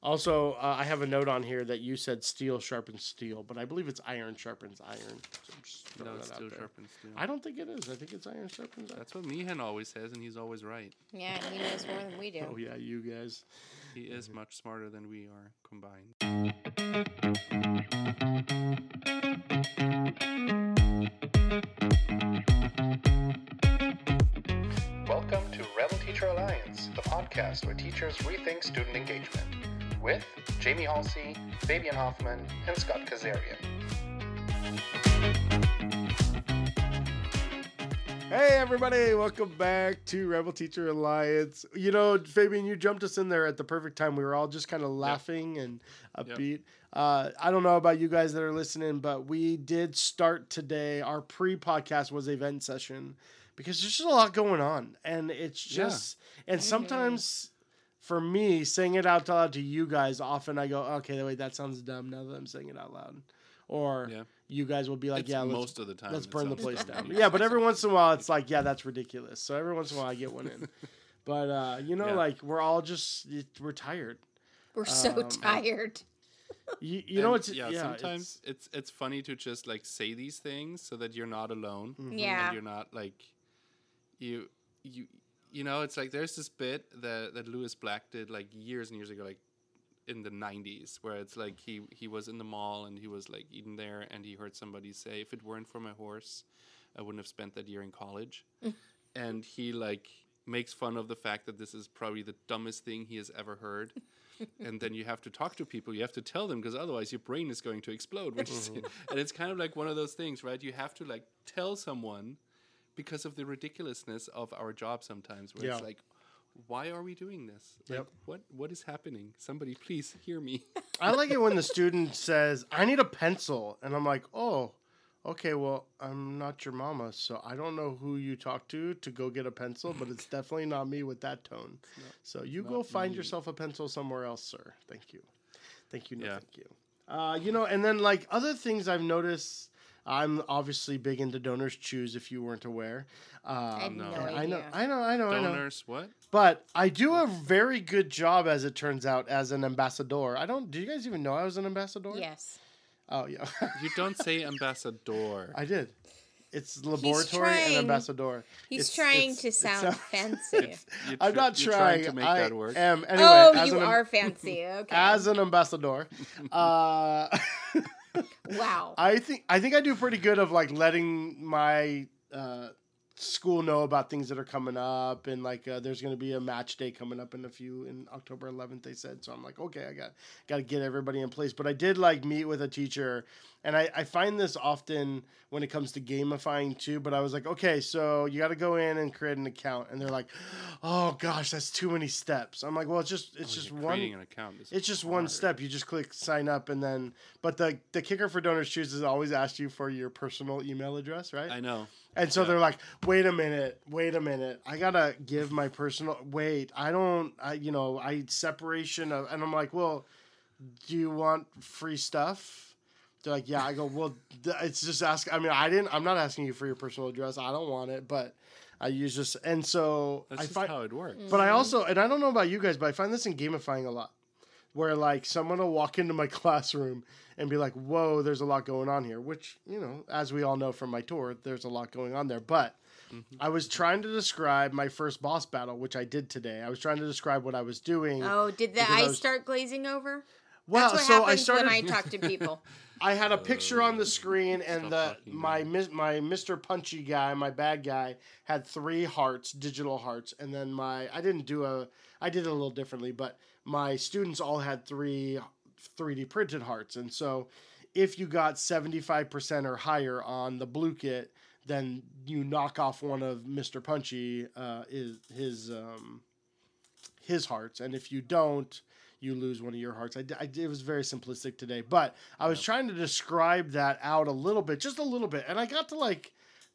Also, uh, I have a note on here that you said steel sharpens steel, but I believe it's iron sharpens iron. So I'm just No, throwing it's that out there. sharp steel. I don't think it is. I think it's iron sharpens iron. That's what Meehan always says, and he's always right. Yeah, he knows more than we do. Oh yeah, you guys. He is much smarter than we are combined. Welcome to Rebel Teacher Alliance, the podcast where teachers rethink student engagement, with Jamie Halsey, Fabian Hofmann, and Scott Kazarian. Hey everybody, welcome back to Rebel Teacher Alliance. You know, Fabian, you jumped us in there at the perfect time. We were all just kind of laughing and upbeat. Uh, I don't know about you guys that are listening, but we did start today. Our pre-podcast was a event session because there's just a lot going on, and it's Yeah. just and sometimes. For me, saying it out loud to you guys, often I go, okay, wait, that sounds dumb now that I'm saying it out loud. Or Yeah. you guys will be like, It's yeah, most of the time. let's burn the place down. Yeah, but every once in a while, it's like, yeah, that's ridiculous. So every once in a while, I get one in. But uh, you know, Yeah. like we're all just it, we're tired. We're so Um, tired. You, you know, And, it's yeah, yeah. Sometimes it's, it's funny to just like say these things so that you're not alone. Yeah. and you're not like you you you know it's like there's this bit that that Lewis Black did like years and years ago like in the 90s where it's like he he was in the mall and he was like eating there and he heard somebody say if it weren't for my horse I wouldn't have spent that year in college. Mm. And he like makes fun of the fact that this is probably the dumbest thing he has ever heard. And then you have to talk to people. You have to tell them because otherwise your brain is going to explode when you see it. and it's kind of like one of those things right? You have to like tell someone because of the ridiculousness of our job sometimes where it's like why are we doing this like, Yep. what what is happening somebody please hear me I like it when the student says, "I need a pencil," and I'm like, "Oh, okay. Well, I'm not your mama, so I don't know who you talk to to go get a pencil, but it's definitely not me with that tone. So you go find yourself a pencil somewhere else, sir. Thank you, thank you, no, Yeah. thank you. Uh, you know, and then like other things I've noticed. I'm obviously big into donors choose. If you weren't aware, I um, no, no. idea. I know, I know, I know, I know. donors what But I do a very good job, as it turns out, as an ambassador. I don't. Do you guys even know I was an ambassador? Yes. Oh yeah. you don't say ambassador I did. It's laboratory trying- and ambassador. He's It's- trying it's- to it sound sounds- fancy. You're I'm tr- not you're trying. to make I that work am. Anyway, oh, as you an, are fancy. Okay. as an ambassador. uh, wow. I think I think I do pretty good of like letting my uh, school know about things that are coming up and like uh, there's going to be a match day coming up in a few in October 11th they said so I'm like okay I got got to get everybody in place but I did like meet with a teacher and I, I find this often when it comes to gamifying too but I was like okay so you got to go in and create an account and they're like oh gosh that's too many steps I'm like well it's just it's Oh, just one creating an account is it's just one step. You just click sign up and then but the the kicker for donors choose is always ask you for your personal email address, right? I know and so yeah. they're like, "Wait a minute. Wait a minute. I got to give my personal wait. I don't I you know, I separation of and I'm like, "Well, do you want free stuff?" They're like, "Yeah." I go, "Well, it's just ask I mean, I didn't I'm not asking you for your personal address. I don't want it, but I use this and so that's I just find how it works but I also, and I don't know about you guys, but I find this in gamifying a lot, where like someone will walk into my classroom and be like, "Whoa, there's a lot going on here," which you know, as we all know from my tour, there's a lot going on there. But mm-hmm. I was trying to describe my first boss battle, which I did today. I was trying to describe what I was doing. Oh, did the Because eyes was- start glazing over? Well, That's what so I started. when I talk to people. I had a picture on the screen, and Stop the my my Mr. Punchy guy, my bad guy, had three hearts, digital hearts, and then my I didn't do a I did it a little differently, but my students all had three 3D printed hearts, and so if you got seventy five percent or higher on the Blooket, then you knock off one of Mr. Punchy uh, is his um, his hearts, and if you don't, you lose one of your hearts. I, d- I d- it was very simplistic today, but I was trying to describe that out a little bit, just a little bit, and I got to like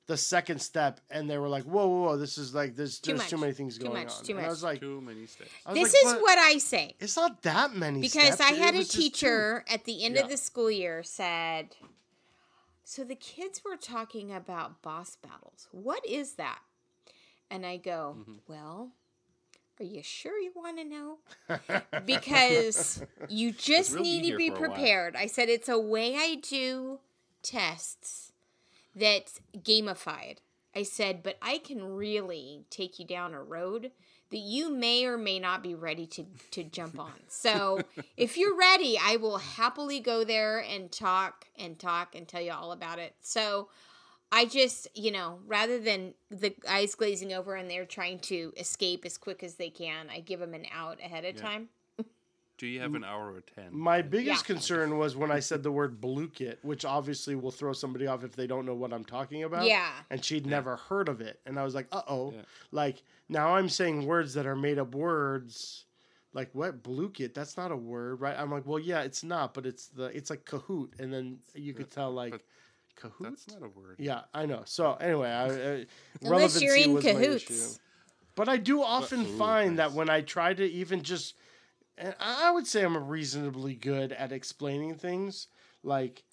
the second step, and they were like, "Whoa, whoa, whoa! This is like this. Too There's much. too many things Too going much, on." too and I much. was like, too many steps This like, is "But what I say. It's not that many Because steps. I had a was just two." teacher at the end Yeah. of the school year said, So the kids were talking about boss battles. What is that? And I go, Mm-hmm. Well, Are you sure you want to know? Because you just we'll be need to be for a while. prepared. I said it's a way I do tests that's gamified. I said, but I can really take you down a road that you may or may not be ready to, to jump on. So if you're ready, I will happily go there and talk and talk and tell you all about it. So I just, you know, rather than the eyes glazing over and they're trying to escape as quick as they can, I give them an out ahead of Yeah. time. Do you have an hour or ten? My biggest Yeah. concern was when I said the word Blooket, which obviously will throw somebody off if they don't know what I'm talking about. Yeah. And she'd never heard of it. And I was like, uh oh. Yeah. Like, now I'm saying words that are made up words. Like what Blooket? That's not a word, right? I'm like, well, yeah, it's not, but it's the it's like Kahoot, and then you could tell like but Kahoot. That's not a word. Yeah, I know. So anyway, I, I, Unless you're relevancy in was my cahoots. issue. But I do often ooh, find that when I try to even just, and I I would say I'm reasonably good at explaining things. Like,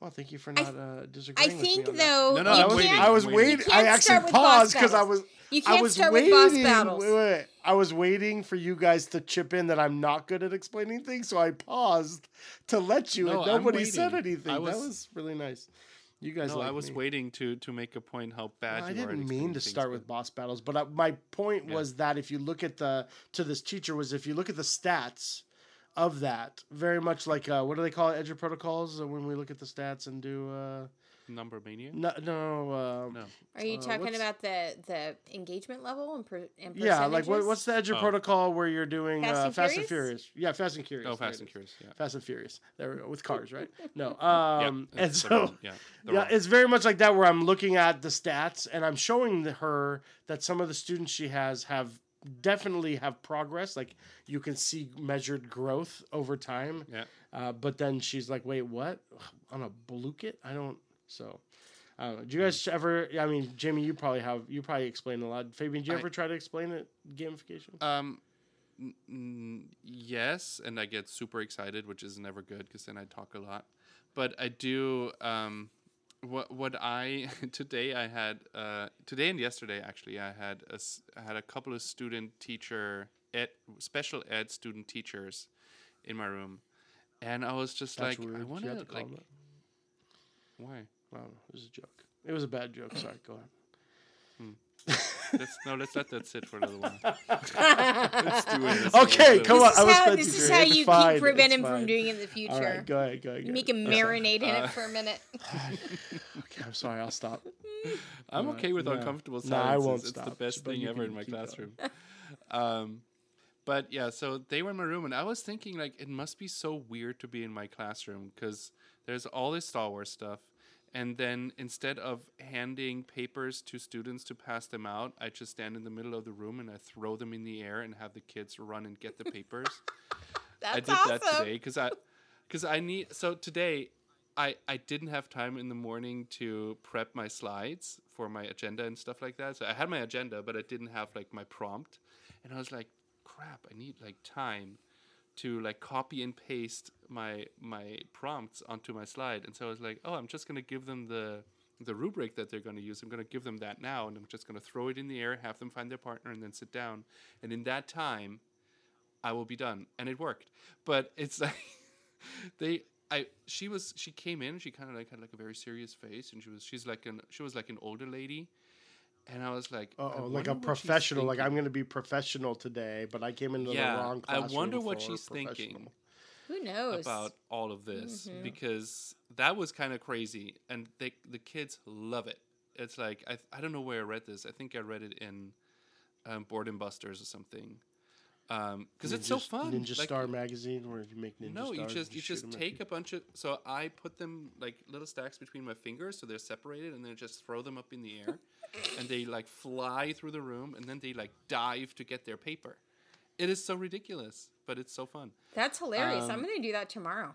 well, thank you for not uh, I disagreeing with me think on that. though No, no, you I was, can't I was waiting. waiting. I actually start paused because I was. you can't was start waiting. with boss battles. Wait, wait. I was waiting for you guys to chip in that I'm not good at explaining things, so I paused to let you, No, and nobody said anything. I that was- was really nice. You guys, No, I was me. waiting to to make a point how bad Well, I you are. didn't mean to things, start but- with boss battles, but uh, my point Yeah. was that if you look at the to this teacher was if you look at the stats of that, very much like uh, what do they call it, Edge protocols? uh, When we look at the stats and do uh, number mania. no, no, um, No. Are you Uh, talking about the the engagement level and, per, and yeah, like what, what's the Edge Oh. protocol where you're doing Fast uh, and Fast and Furious? Furious? Yeah, Fast and Curious. Oh, Fast and is. Curious. Yeah. Fast and Furious. There we go with cars, right? No, Yeah, um, and it's so wrong- yeah, yeah, wrong- it's very much like that where I'm looking at the stats and I'm showing the- her that some of the students she has have definitely have progress. Like you can see measured growth over time. yeah. Uh, but then she's like, "Wait, what? On a Blooket? I don't." So, I don't know. Do you guys ever? I mean, Jamie, you probably have. You probably explained a lot. Fabian, do you I- ever try to explain it gamification? Um, n- n- yes, and I get super excited, which is never good because then I talk a lot. But I do. Um, what what I today I had uh, today and yesterday actually I had a I had a couple of student teacher ed special ed student teachers in my room, and I was just That's like. I want to like them why that. I don't know. It was a joke. It was a bad joke. Sorry. Go ahead. Let's no let's let that sit for a little while. Let's do it. Okay, come on. This I is was how, this is how you fine, keep prevent it's him from doing it in the future. All right, go ahead. Go ahead. you go make ahead. him marinate in Uh, it for a minute. Okay, I'm sorry. I'll stop. I'm okay with no. uncomfortable No, I won't it's the best but thing ever in my classroom. um, but yeah, so they were in my room, and I was thinking like it must be so weird to be in my classroom because there's all this Star Wars stuff, and then instead of handing papers to students to pass them out, I just stand in the middle of the room and I throw them in the air and have the kids run and get the papers. That's I did awesome. that today because I because I need so today I I didn't have time in the morning to prep my slides for my agenda and stuff like that. So I had my agenda, but I didn't have like my prompt, and I was like, crap, I need like time to like copy and paste my my prompts onto my slide. And so I was like, oh, I'm just gonna give them the the rubric that they're going to use. I'm going to give them that now, and I'm just going to throw it in the air, have them find their partner, and then sit down. And in that time, I will be done. And it worked. But it's like they I she was she came in, she kind of like had like a very serious face and she was she's like an she was like an older lady. And I was like, Oh, like a professional. Like. I'm going to be professional today, but I came into Yeah, the wrong class. I wonder what she's thinking. Who knows? about all of this Mhm. because that was kind of crazy and they the kids love it. It's like I I don't know where I read this. I think I read it in um, and Busters or something. Um, because it's so fun. Ninja Like, Star magazine, where you make ninja Star. no, you just you shoot just 'em at take a bunch of. So I put them like little stacks between my fingers, so they're separated, and then just throw them up in the air, and they like fly through the room, and then they like dive to get their paper. It is so ridiculous, but it's so fun. That's hilarious. I'm Um, going to do that tomorrow.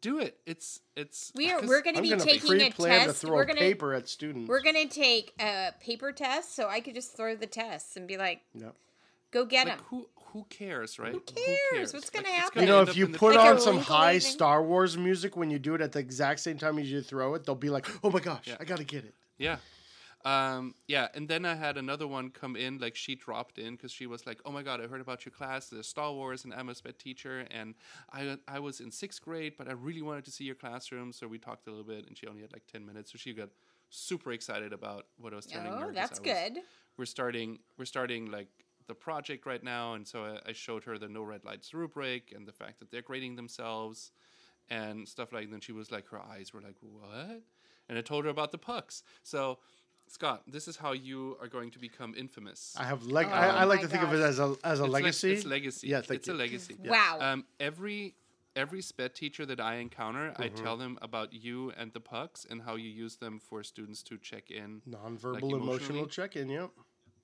Do it. It's it's. We are 'cause we're going to be taking a pre-plan to test. throw We're going to paper at students. we're going to take a paper test, so I could just throw the tests and be like, Yep. "Go get like who who cares, right? Who cares? What's gonna it's happen? You know, if you in the put Like on some high leaving? Star Wars music when you do it at the exact same time as you throw it, they'll be like, "Oh my gosh, Yeah. I gotta get it." Yeah. Um, yeah, and then I had another one come in. Like she dropped in because she was like, "Oh my god, I heard about your class, the Star Wars, and I'm a sped teacher, and I I was in sixth grade, but I really wanted to see your classroom." So we talked a little bit, and she only had like ten minutes, so she got super excited about what I was telling her. Oh, 'cause that's was- good. We're starting. We're starting like the project right now, and so I, I showed her the no red lights rubric and the fact that they're grading themselves and stuff like. Then she was like, her eyes were like, "What?" And I told her about the pucks. So, Scott, this is how you are going to become infamous. I have leg. Oh I, I like my to think of it as a as a It's le- legacy. it's legacy. Yeah, thank it's you. a legacy. Wow. Um, every every sped teacher that I encounter, I Mm-hmm. tell them about you and the pucks and how you use them for students to check in. Nonverbal like emotional emotionally. check-in. Yep.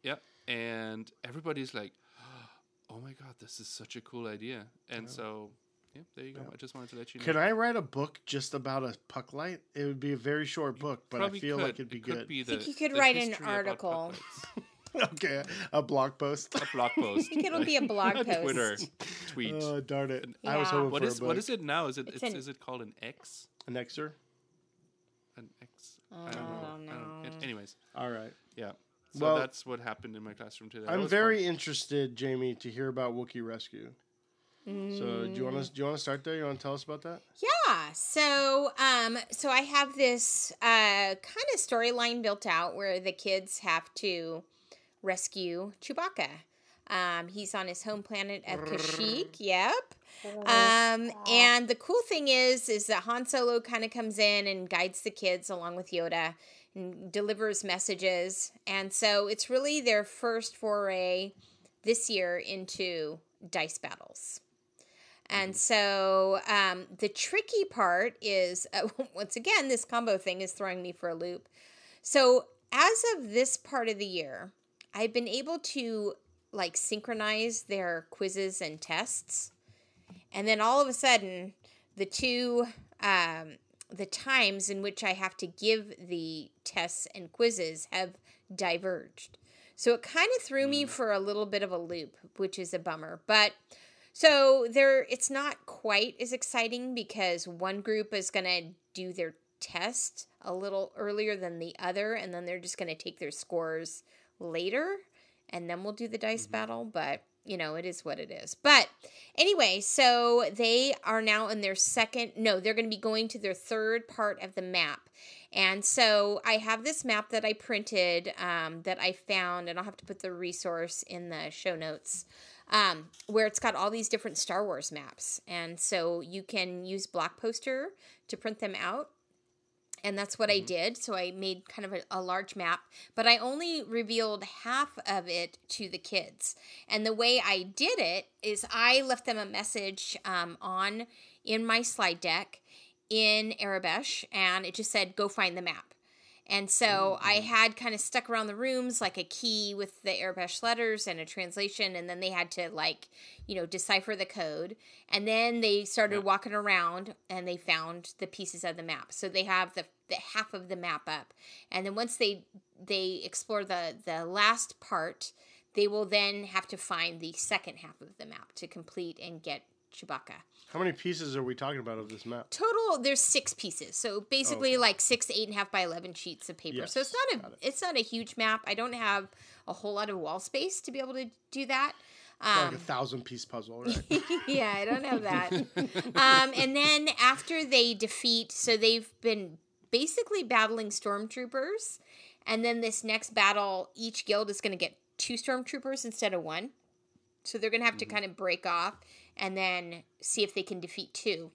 Yep. And everybody's like, "Oh my god, this is such a cool idea." And so, yeah, there you go. I just wanted to let you know. Can I write a book just about a puck light? It would be a very short book, but I feel could. like it'd be It good. Be think you could write an article. okay, a blog post. a blog post. I think it'll be a blog a post. Twitter tweet. Oh darn it! I was hoping what for is a book. what is it now? Is it It's it's, an- is it called an X? An Xer. An X? I oh, I don't know. don't I don't, anyways, All right. yeah. So Well- that's what happened in my classroom today. I'm very fun. interested, Jamie, to hear about Wookiee Rescue. So do you want to do you want to start there? You want to tell us about that? Yeah. So, um, so I have this uh, kind of storyline built out where the kids have to rescue Chewbacca. Um, he's on his home planet of Kashyyyk. Yep. Um, and the cool thing is, is that Han Solo kind of comes in and guides the kids along with Yoda and delivers messages. And so it's really their first foray this year into dice battles. And so um, the tricky part is, uh, once again, this combo thing is throwing me for a loop. So as of this part of the year, I've been able to like synchronize their quizzes and tests. And then all of a sudden, the two, um, the times in which I have to give the tests and quizzes have diverged. So it kind of threw me for a little bit of a loop, which is a bummer. But so there it's not quite as exciting because one group is going to do their test a little earlier than the other and then they're just going to take their scores later and then we'll do the dice battle, but you know, it is what it is. But anyway, so they are now in their second no, they're going to be going to their third part of the map. And so I have this map that I printed um, that I found, and I'll have to put the resource in the show notes um, where it's got all these different Star Wars maps. And so you can use Block Poster to print them out. And that's what I did. So I made kind of a, a large map, but I only revealed half of it to the kids. And the way I did it is I left them a message um, on in my slide deck in Aurebesh, and it just said, go find the map. And so I mm-hmm. had kind of stuck around the rooms like a key with the Arabic letters and a translation, and then they had to like, you know, decipher the code. And then they started walking around and they found the pieces of the map. So they have the, the half of the map up. And then once they they explore the the last part, they will then have to find the second half of the map to complete and get Chewbacca. How many pieces are we talking about of this map? Total, there's six pieces. So basically, like six eight and a half by eleven sheets of paper. so it's not a it's not a huge map. I don't have a whole lot of wall space to be able to do that. like Um, a thousand piece puzzle, right? yeah, I don't have that. um, and then after they defeat, so they've been basically battling stormtroopers, and then this next battle, each guild is going to get two stormtroopers instead of one. So they're going to have to kind of break off and then see if they can defeat two.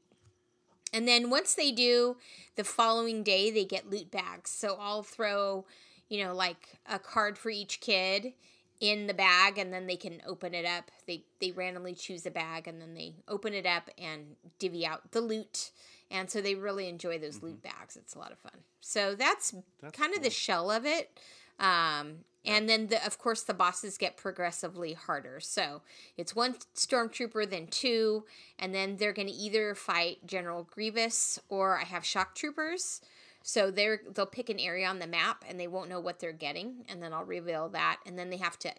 And then once they do, the following day they get loot bags. So I'll throw, you know, like a card for each kid in the bag and then they can open it up. They they randomly choose a bag and then they open it up and divvy out the loot. And so they really enjoy those mm-hmm. loot bags. It's a lot of fun. So that's, That's kind of the shell of it. Um, and then, the, of course, the bosses get progressively harder. So it's one stormtrooper, then two, and then they're going to either fight General Grievous or I have shock troopers. So they're they'll pick an area on the map and they won't know what they're getting, and then I'll reveal that, and then they have to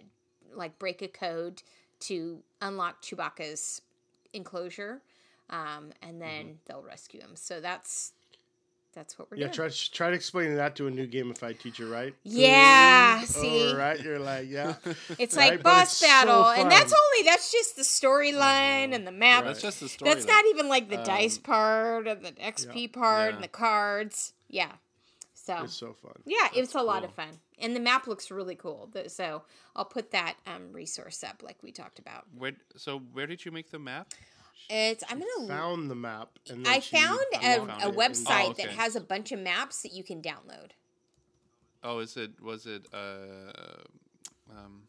like break a code to unlock Chewbacca's enclosure, um, and then they'll rescue him. So that's that's what we're Yeah, doing. try try to explain that to a new gamified teacher, right? Yeah, All see? right, you're like, yeah. It's Right, like but boss it's so battle, and that's only that's just the storyline and the map. That's just the story. That's not even like the dice Um, part and the XP part Yeah. and the cards. Yeah. So It's so fun. yeah, it was a lot of fun, and the map looks really cool. So I'll put that um, resource up, like we talked about. Where, so where did you make the map? It's I'm gonna. Found the map, and I she found a, found a website Oh, okay. that has a bunch of maps that you can download. Oh, is it? Was it? Uh, um,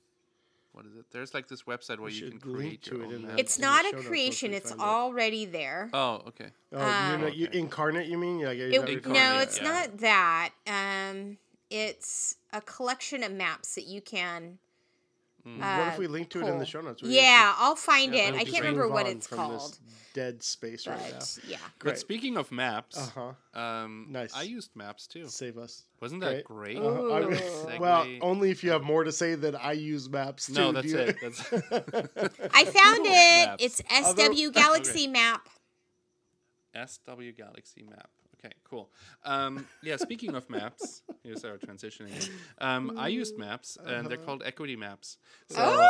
what is it? There's like this website where We you can create to your it own map. It's not a creation; it's find it. already there. Oh, okay. Oh, you Um, know, you Okay. incarnate. You mean? Like, is It- that no, it's yeah. not that. Um, it's a collection of maps that you can. Mm. what if uh, we link to it in the show notes? We Yeah, I'll find Yeah, it. I can't remember what it's from called, This dead space right now. but yeah. But speaking of maps, Uh huh. um, Nice. I used maps too. Save us. Wasn't that great? Uh-huh. I- Ooh. well, only if you have more to say that I use maps too. No, that's it. That's I found it. Maps. It's SW Galaxy Map. SW Galaxy map. Okay, cool. Um, yeah, speaking of maps, here's our transitioning. Um, I used maps, and they're called equity maps. So, oh,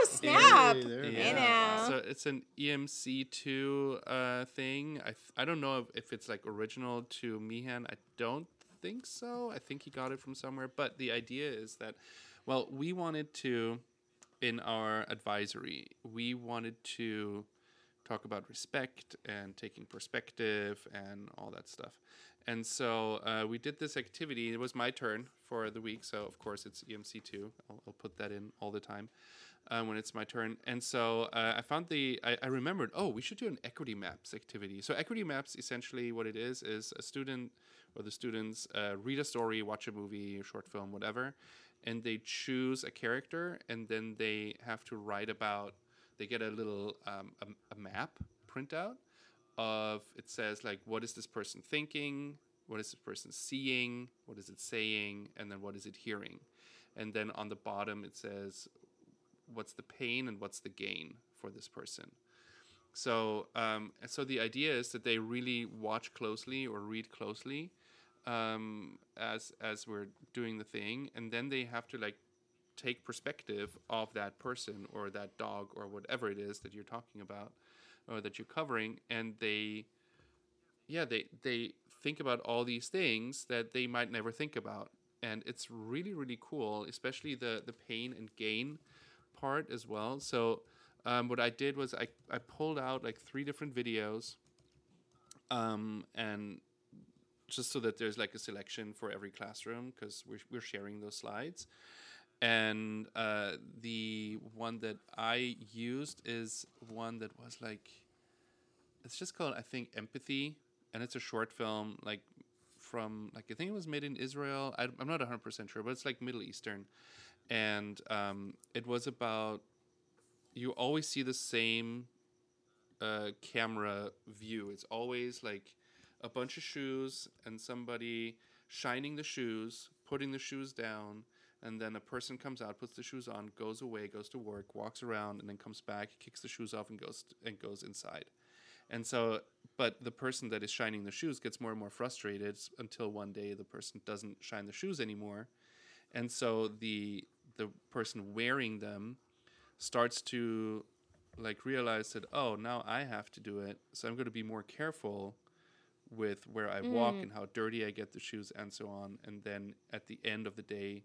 um, snap! Hey, there we Hey go. now. So it's an EMC2 uh, thing. I, th- I don't know if, if it's like original to Meehan. I don't think so. I think he got it from somewhere. But the idea is that, well, we wanted to, in our advisory, we wanted to talk about respect and taking perspective and all that stuff. And so uh, we did this activity. It was my turn for the week. So, of course, it's EMC2. I'll, I'll put that in all the time uh, when it's my turn. And so uh, I found the, I, I remembered, oh, we should do an equity maps activity. So, equity maps essentially what it is is a student or the students uh, read a story, watch a movie, a short film, whatever, and they choose a character and then they have to write about, they get a little um, a, a map printout of it says like what is this person thinking? What is this person seeing? What is it saying? And then what is it hearing? And then on the bottom it says what's the pain and what's the gain for this person? So um, so the idea is that they really watch closely or read closely um, as as we're doing the thing. And then they have to like take perspective of that person or that dog or whatever it is that you're talking about or that you're covering and they yeah they they think about all these things that they might never think about. And it's really really cool especially the the pain and gain part as well. So um, what i did was I, I pulled out like three different videos um, and just so that there's like a selection for every classroom because we're, we're sharing those slides and uh, the one that I used is one that was like it's just called I think Empathy, and it's a short film like from like I think it was made in Israel. I, I'm not 100 percent sure, but it's like Middle Eastern, and um, it was about you always see the same uh, camera view. It's always like a bunch of shoes and somebody shining the shoes, putting the shoes down, and then a person comes out, puts the shoes on, goes away, goes to work, walks around, and then comes back, kicks the shoes off, and goes and goes inside. And so, but the person that is shining the shoes gets more and more frustrated until one day the person doesn't shine the shoes anymore, and so the the person wearing them starts to like realize that oh now I have to do it, so I'm going to be more careful with where I walk mm. and how dirty I get the shoes and so on. And then at the end of the day,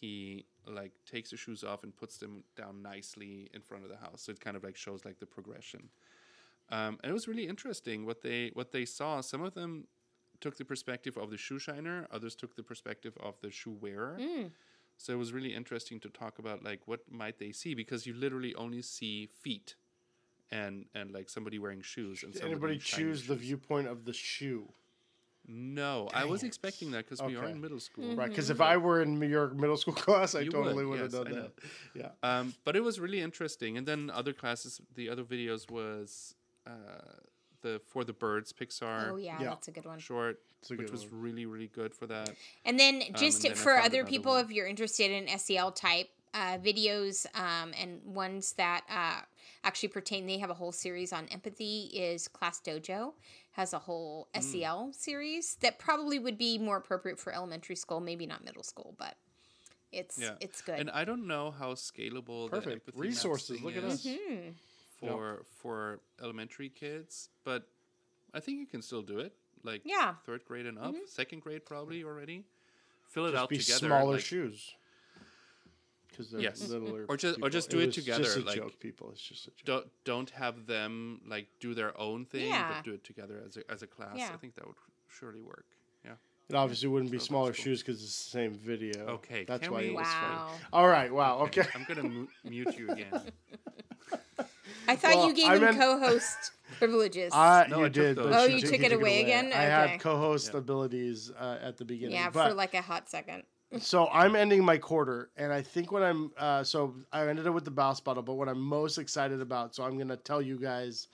he like takes the shoes off and puts them down nicely in front of the house. So it kind of like shows like the progression. Um, and it was really interesting what they what they saw. Some of them took the perspective of the shoe shiner, others took the perspective of the shoe wearer. Mm. So it was really interesting to talk about like what might they see because you literally only see feet and and like somebody wearing shoes and Did somebody anybody shining choose the viewpoint of the shoe? No, I was it. expecting that because we are in middle school. Mm-hmm. Right, because if I were in your middle school class, I You totally would, would have done I know. that. Yeah. Um, but it was really interesting. And then other classes, the other videos was uh, the For the Birds Pixar Oh yeah, Yeah. that's a good one. short, It's a which good was really really good for that. And then just and then for other people, one. if you're interested in SEL type uh, videos um, and ones that uh, actually pertain. They have a whole series on empathy. Is Class Dojo has a whole Mm. SEL series that probably would be more appropriate for elementary school, maybe not middle school, but it's Yeah. it's good. And I don't know how scalable the Perfect. empathy Resources, thing look at is us. Hmm. for for elementary kids, but I think you can still do it. Like Yeah. Mm-hmm. third grade and up, second grade probably already. Fill it Just out be together. smaller like, shoes. Because they're Yes. littler. Or just- or just do it was together, Just a like- joke, people. It's just a joke. don't don't have them like do their own thing, Yeah. but do it together as a as a class. Yeah. I think that would surely work. Yeah. It obviously wouldn't be So smaller cool. shoes because it's the same video. Okay, that's can why we- it was funny. Wow. All right, wow, okay. I'm gonna mu- mute you again. I thought Well, you gave I him meant- co-host privileges. Uh, No, you I took did. those. Oh, you did- took he it away again? I Okay. had co-host abilities uh, at the beginning. yeah, but, for like a hot second. So I'm ending my quarter, and I think what I'm uh, so I ended up with the boss battle, but what I'm most excited about, so I'm gonna tell you guys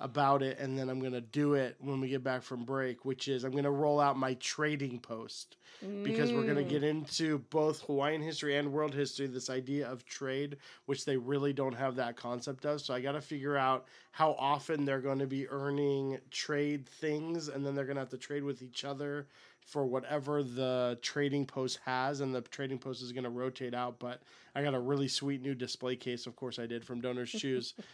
about it, and then I'm gonna do it when we get back from break, which is I'm gonna roll out my trading post because we're gonna get mm. into both Hawaiian history and world history. This idea of trade, which they really don't have that concept of, so I got to figure out how often they're going to be earning trade things, and then they're gonna have to trade with each other for whatever the trading post has, and the trading post is going to rotate out. But I got a really sweet new display case, of course, I did from Donors Choose.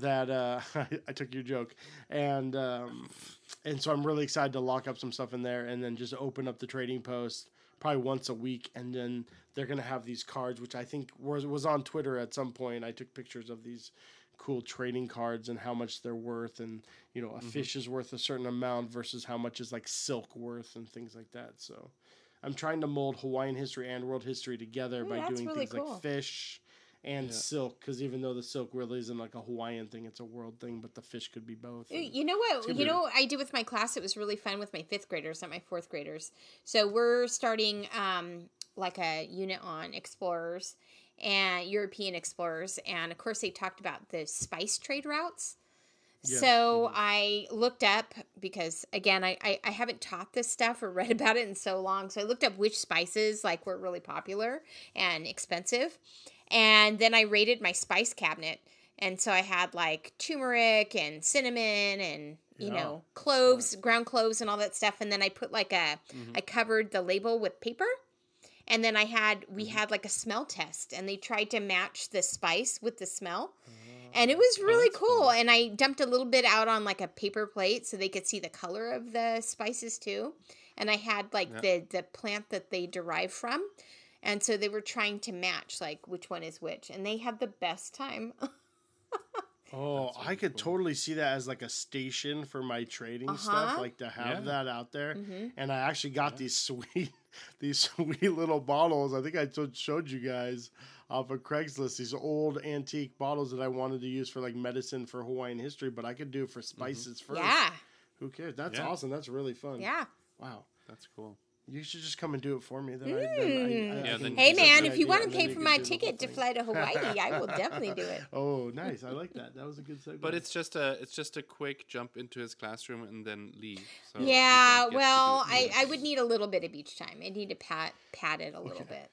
that uh, I took your joke, and um, and so I'm really excited to lock up some stuff in there, and then just open up the trading post probably once a week, and then they're gonna have these cards, which I think was was on Twitter at some point. I took pictures of these cool trading cards and how much they're worth, and you know a fish is worth a certain amount versus how much is like silk worth and things like that. So I'm trying to mold Hawaiian history and world history together Ooh, by doing really things cool. like fish and silk because even though the silk really isn't like a Hawaiian thing, it's a world thing, but the fish could be both. You know what? You be- know what I did with my class. It was really fun with my fifth graders, not my fourth graders. So we're starting um, like a unit on explorers and European explorers, and of course they talked about the spice trade routes. Yes. So I looked up because again I, I I haven't taught this stuff or read about it in so long. So I looked up which spices like were really popular and expensive, and then I raided my spice cabinet. And so I had like turmeric and cinnamon and you Yeah, know cloves, ground cloves, and all that stuff. And then I put like a mm-hmm. I covered the label with paper. And then I had we mm-hmm. had like a smell test, and they tried to match the spice with the smell, oh, and it was really that's cool. cool. And I dumped a little bit out on like a paper plate so they could see the color of the spices too. And I had like Yeah. the the plant that they derive from, and so they were trying to match like which one is which, and they had the best time. Oh, That's I could cool. totally see that as like a station for my trading Uh-huh. stuff, like to have Yeah. that out there. hmm And I actually got these sweet, these sweet little bottles. I think I showed you guys off of Craigslist these old antique bottles that I wanted to use for like medicine for Hawaiian history, but I could do it for spices first. Yeah, Who cares? That's Yeah. awesome. That's really fun. yeah. Wow. That's cool. You should just come and do it for me. Then I, then I, I, Mm. Yeah, then Hey man, if you want to pay for my ticket to fly to Hawaii, I will definitely do it. Oh, nice! I like that. That was a good segue. But it's just a it's just a quick jump into his classroom and then leave. So yeah, don't get to well, I. I would need a little bit of each time. I need to pat pat it a little Okay. bit.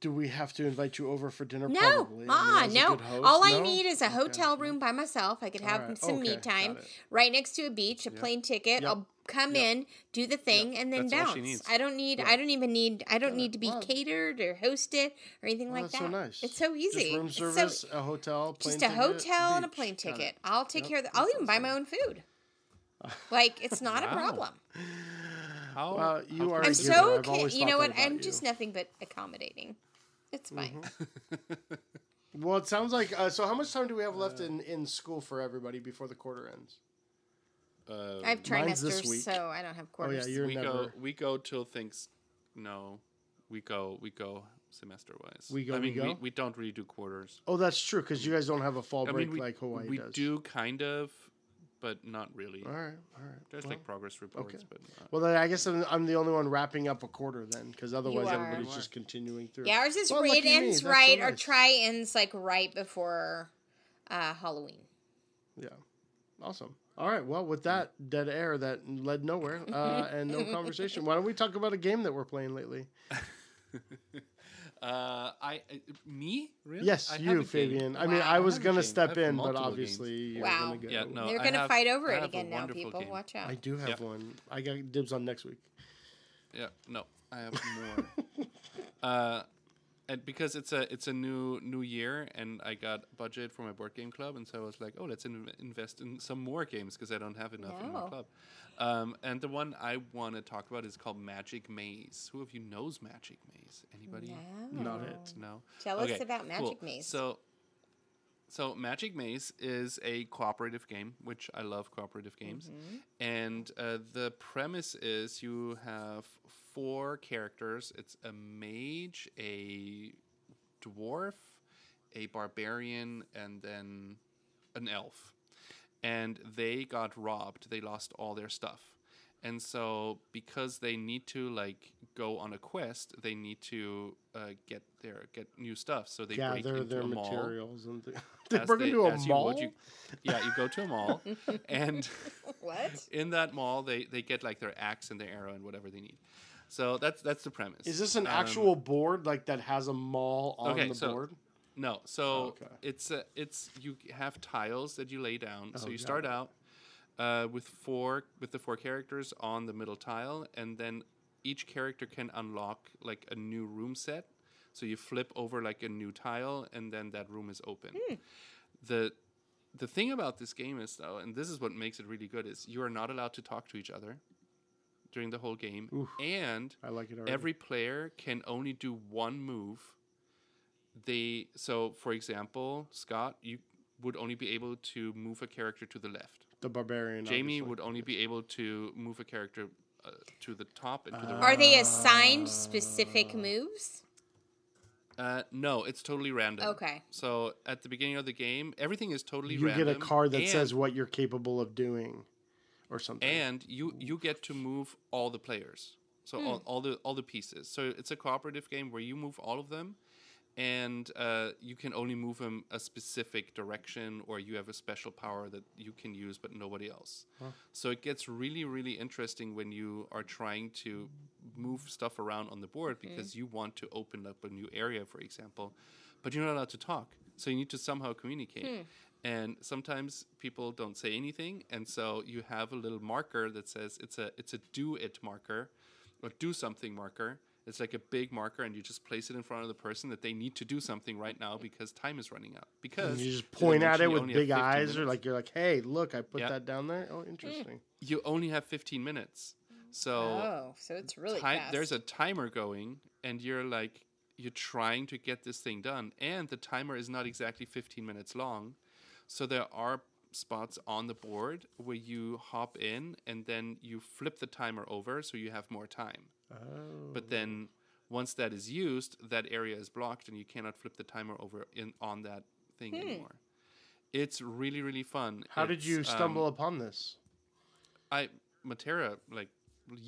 Do we have to invite you over for dinner? No, Probably. I mean, ah, no. All I no? need is a Okay. hotel room by myself. I could have Alright, some me time right next to a beach, a Yep. plane ticket. Yep. I'll come Yep. in, do the thing, and then That's all she bounce. needs. I don't need. Yeah. I don't even need. I don't Got need it. to be Wow. catered or hosted or anything Well, like that's that. so nice. It's so easy. Just room It's so- service, a hotel, plane just a ticket, hotel and a plane ticket. I'll take Yep, care of that. that I'll even buy my own food. Like it's not a problem. How, Well, you how are a I'm so okay. You know what? I'm just nothing but accommodating. It's fine. Well, it sounds like. Uh, so, how much time do we have left in, in school for everybody before the quarter ends? uh, I have Mine's this trimesters, week. so I don't have quarters. Oh yeah, quarters. you're we never. go we go till things no we go we go semester wise We go, i we mean go? We, we don't really do quarters Oh, that's true because you guys don't have a fall i break mean we, like Hawaii we does. do kind of but not really All right, all right. there's well, like progress reports okay. but uh, well, then I guess I'm, I'm the only one wrapping up a quarter then, because otherwise everybody's just continuing through. Yeah, ours is Well, it lucky me, ends that's so right. or try ends like right before uh, Halloween. Yeah. Awesome. All right. Well, with that dead air that led nowhere uh, and no conversation, why don't we talk about a game that we're playing lately? Uh, I uh, me really? Yes, I have a you, game. Fabian. I mean, Wow. I was have gonna step in, but multiple obviously you're Wow. gonna go. Yeah, no. They're I gonna have- fight over I it again now, people. game. Watch out. I do have Yeah. one. I got dibs on next week. Yeah, no, I have more. uh, and because it's a it's a new new year, and I got budget for my board game club, and so I was like, oh, let's in- invest in some more games because I don't have enough in my club. Um, and the one I want to talk about is called Magic Maze. Who of you knows Magic Maze? Anybody? No. Not it. No. Tell us Okay, about cool. Magic Maze. So, so Magic Maze is a cooperative game, which I love cooperative games. Mm-hmm. And uh, the premise is you have four characters. It's a mage, a dwarf, a barbarian, and then an elf. And they got robbed. They lost all their stuff. And so, because they need to like go on a quest, they need to uh, get their get new stuff. So they break Gather into their a mall. materials and th- they as break they- into a as you mall. would, you- yeah, you go to a mall, and what? in that mall, they they get like their axe and their arrow and whatever they need. So that's that's the premise. Is this an Um, actual board like that has a mall on Okay, the so- board? No, so Okay. it's a, it's you have tiles that you lay down. so Oh, you got start out uh, with four with the four characters on the middle tile, and then each character can unlock like a new room set. So you flip over like a new tile, and then that room is open. the The thing about this game is though, and this is what makes it really good, is you are not allowed to talk to each other during the whole game, Oof. and I like it already. every player can only do one move they so for example scott you would only be able to move a character to the left the barbarian. jamie obviously. would only be able to move a character uh, to the top and to the Uh, right Are they assigned specific moves? uh, no it's totally random Okay. so at the beginning of the game everything is totally You random get a card that and- says what you're capable of doing, or something. and you you get to move all the players. So Hmm. all, all the all the pieces. So it's a cooperative game where you move all of them and uh, you can only move them a specific direction or you have a special power that you can use but nobody else. So it gets really really interesting when you are trying to move stuff around on the board because you want to open up a new area for example but you're not allowed to talk. So you need to somehow communicate and sometimes people don't say anything and so you have a little marker that says it's a it's a do it marker or do something marker it's like a big marker and you just place it in front of the person that they need to do something right now because time is running out because And you just point at it with big 15 eyes, or like you're like, "Hey, look, I put Yeah. that down there." Oh, interesting. Mm. you only have 15 minutes so Oh, so it's really ti- fast. there's a timer going and you're like you're trying to get this thing done and the timer is not exactly 15 minutes long so there are spots on the board where you hop in and then you flip the timer over so you have more time Oh. but then once that is used that area is blocked and you cannot flip the timer over in on that thing anymore it's really really fun How did you stumble um, upon this? I Matera like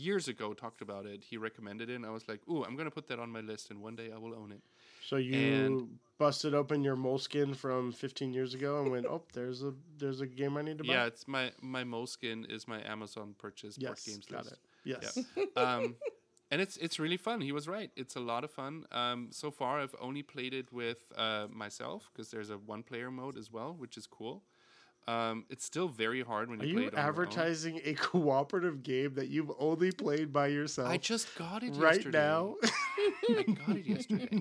years ago talked about it. He recommended it, and I was like, "Ooh, I'm gonna put that on my list, and one day I will own it." So you and- busted open your Moleskine from 15 years ago and went, "Oh, there's a there's a game I need to buy." Yeah, it's my my Moleskine is my Amazon purchase yes, games got list. it. Yes. um, and it's it's really fun. He was right. It's a lot of fun. Um, so far, I've only played it with uh, myself because there's a one player mode as well, which is cool. Um, it's still very hard when Are you play you it own. advertising a cooperative game that you've only played by yourself I just got it right yesterday. now? I got it yesterday.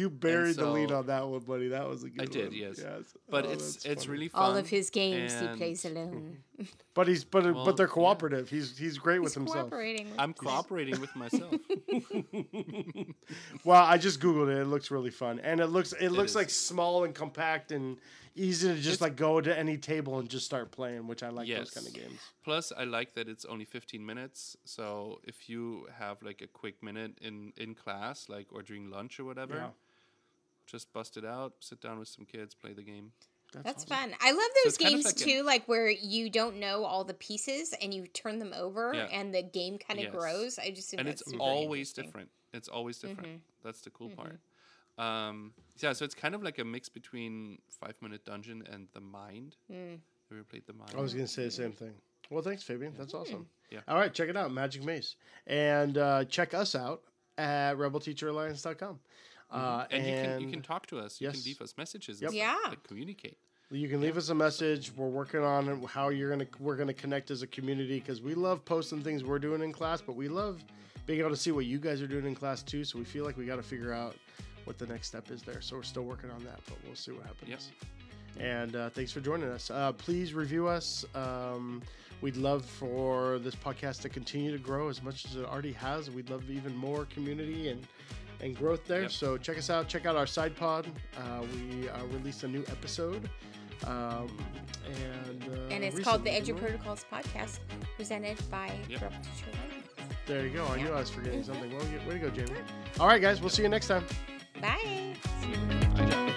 You buried the lead on that one, buddy. That was a good one. I did, one. yes. yes. But Oh, it's it's funny. really fun. All of his games he plays alone. But he's but Well, but they're yeah. cooperative. He's he's great with He's himself. cooperating. With I'm cooperating with myself. Well, I just googled it. It looks really fun, and it looks it looks is. like small and compact and easy to just It's- like go to any table and just start playing, which I like those kind of games. Plus, I like that it's only 15 minutes. So if you have like a quick minute in in class, like or during lunch or whatever, Yeah. Just bust it out, sit down with some kids, play the game. That's awesome. fun. I love those it's kind of games like a- too, like where you don't know all the pieces and you turn them over Yeah. and the game kind of Yes. grows. I just think and it's always different. It's always different. Mhm. That's the cool part. Um, yeah, so it's kind of like a mix between Five Minute Dungeon and The Mind. Mm. Have you ever played The Mind? I was gonna say the same thing. Well, thanks, Fabian. That's awesome. Yeah. All right, check it out, Magic Maze, and uh, check us out at rebelteacheralliance.com. Uh, and, and you can you can talk to us. You Yes. can leave us messages. Yep. And Yeah. like communicate. You can leave us a message. We're working on how you're gonna we're gonna connect as a community because we love posting things we're doing in class, but we love being able to see what you guys are doing in class too. So we feel like we got to figure out what the next step is there. So we're still working on that, but we'll see what happens. Yep. And uh, thanks for joining us. Uh, please review us. Um, we'd love for this podcast to continue to grow as much as it already has. We'd love even more community and and growth there. Yep. So check us out. Check out our side pod. Uh, we uh, released a new episode. Um, and uh, And it's called the recently- Edu Protocols Podcast, presented by Yep. Rebel Teacher There you go. I knew I was forgetting something. Well, way to go, Jamie. All right, guys. We'll see you next time. Bye. Bye, Jack.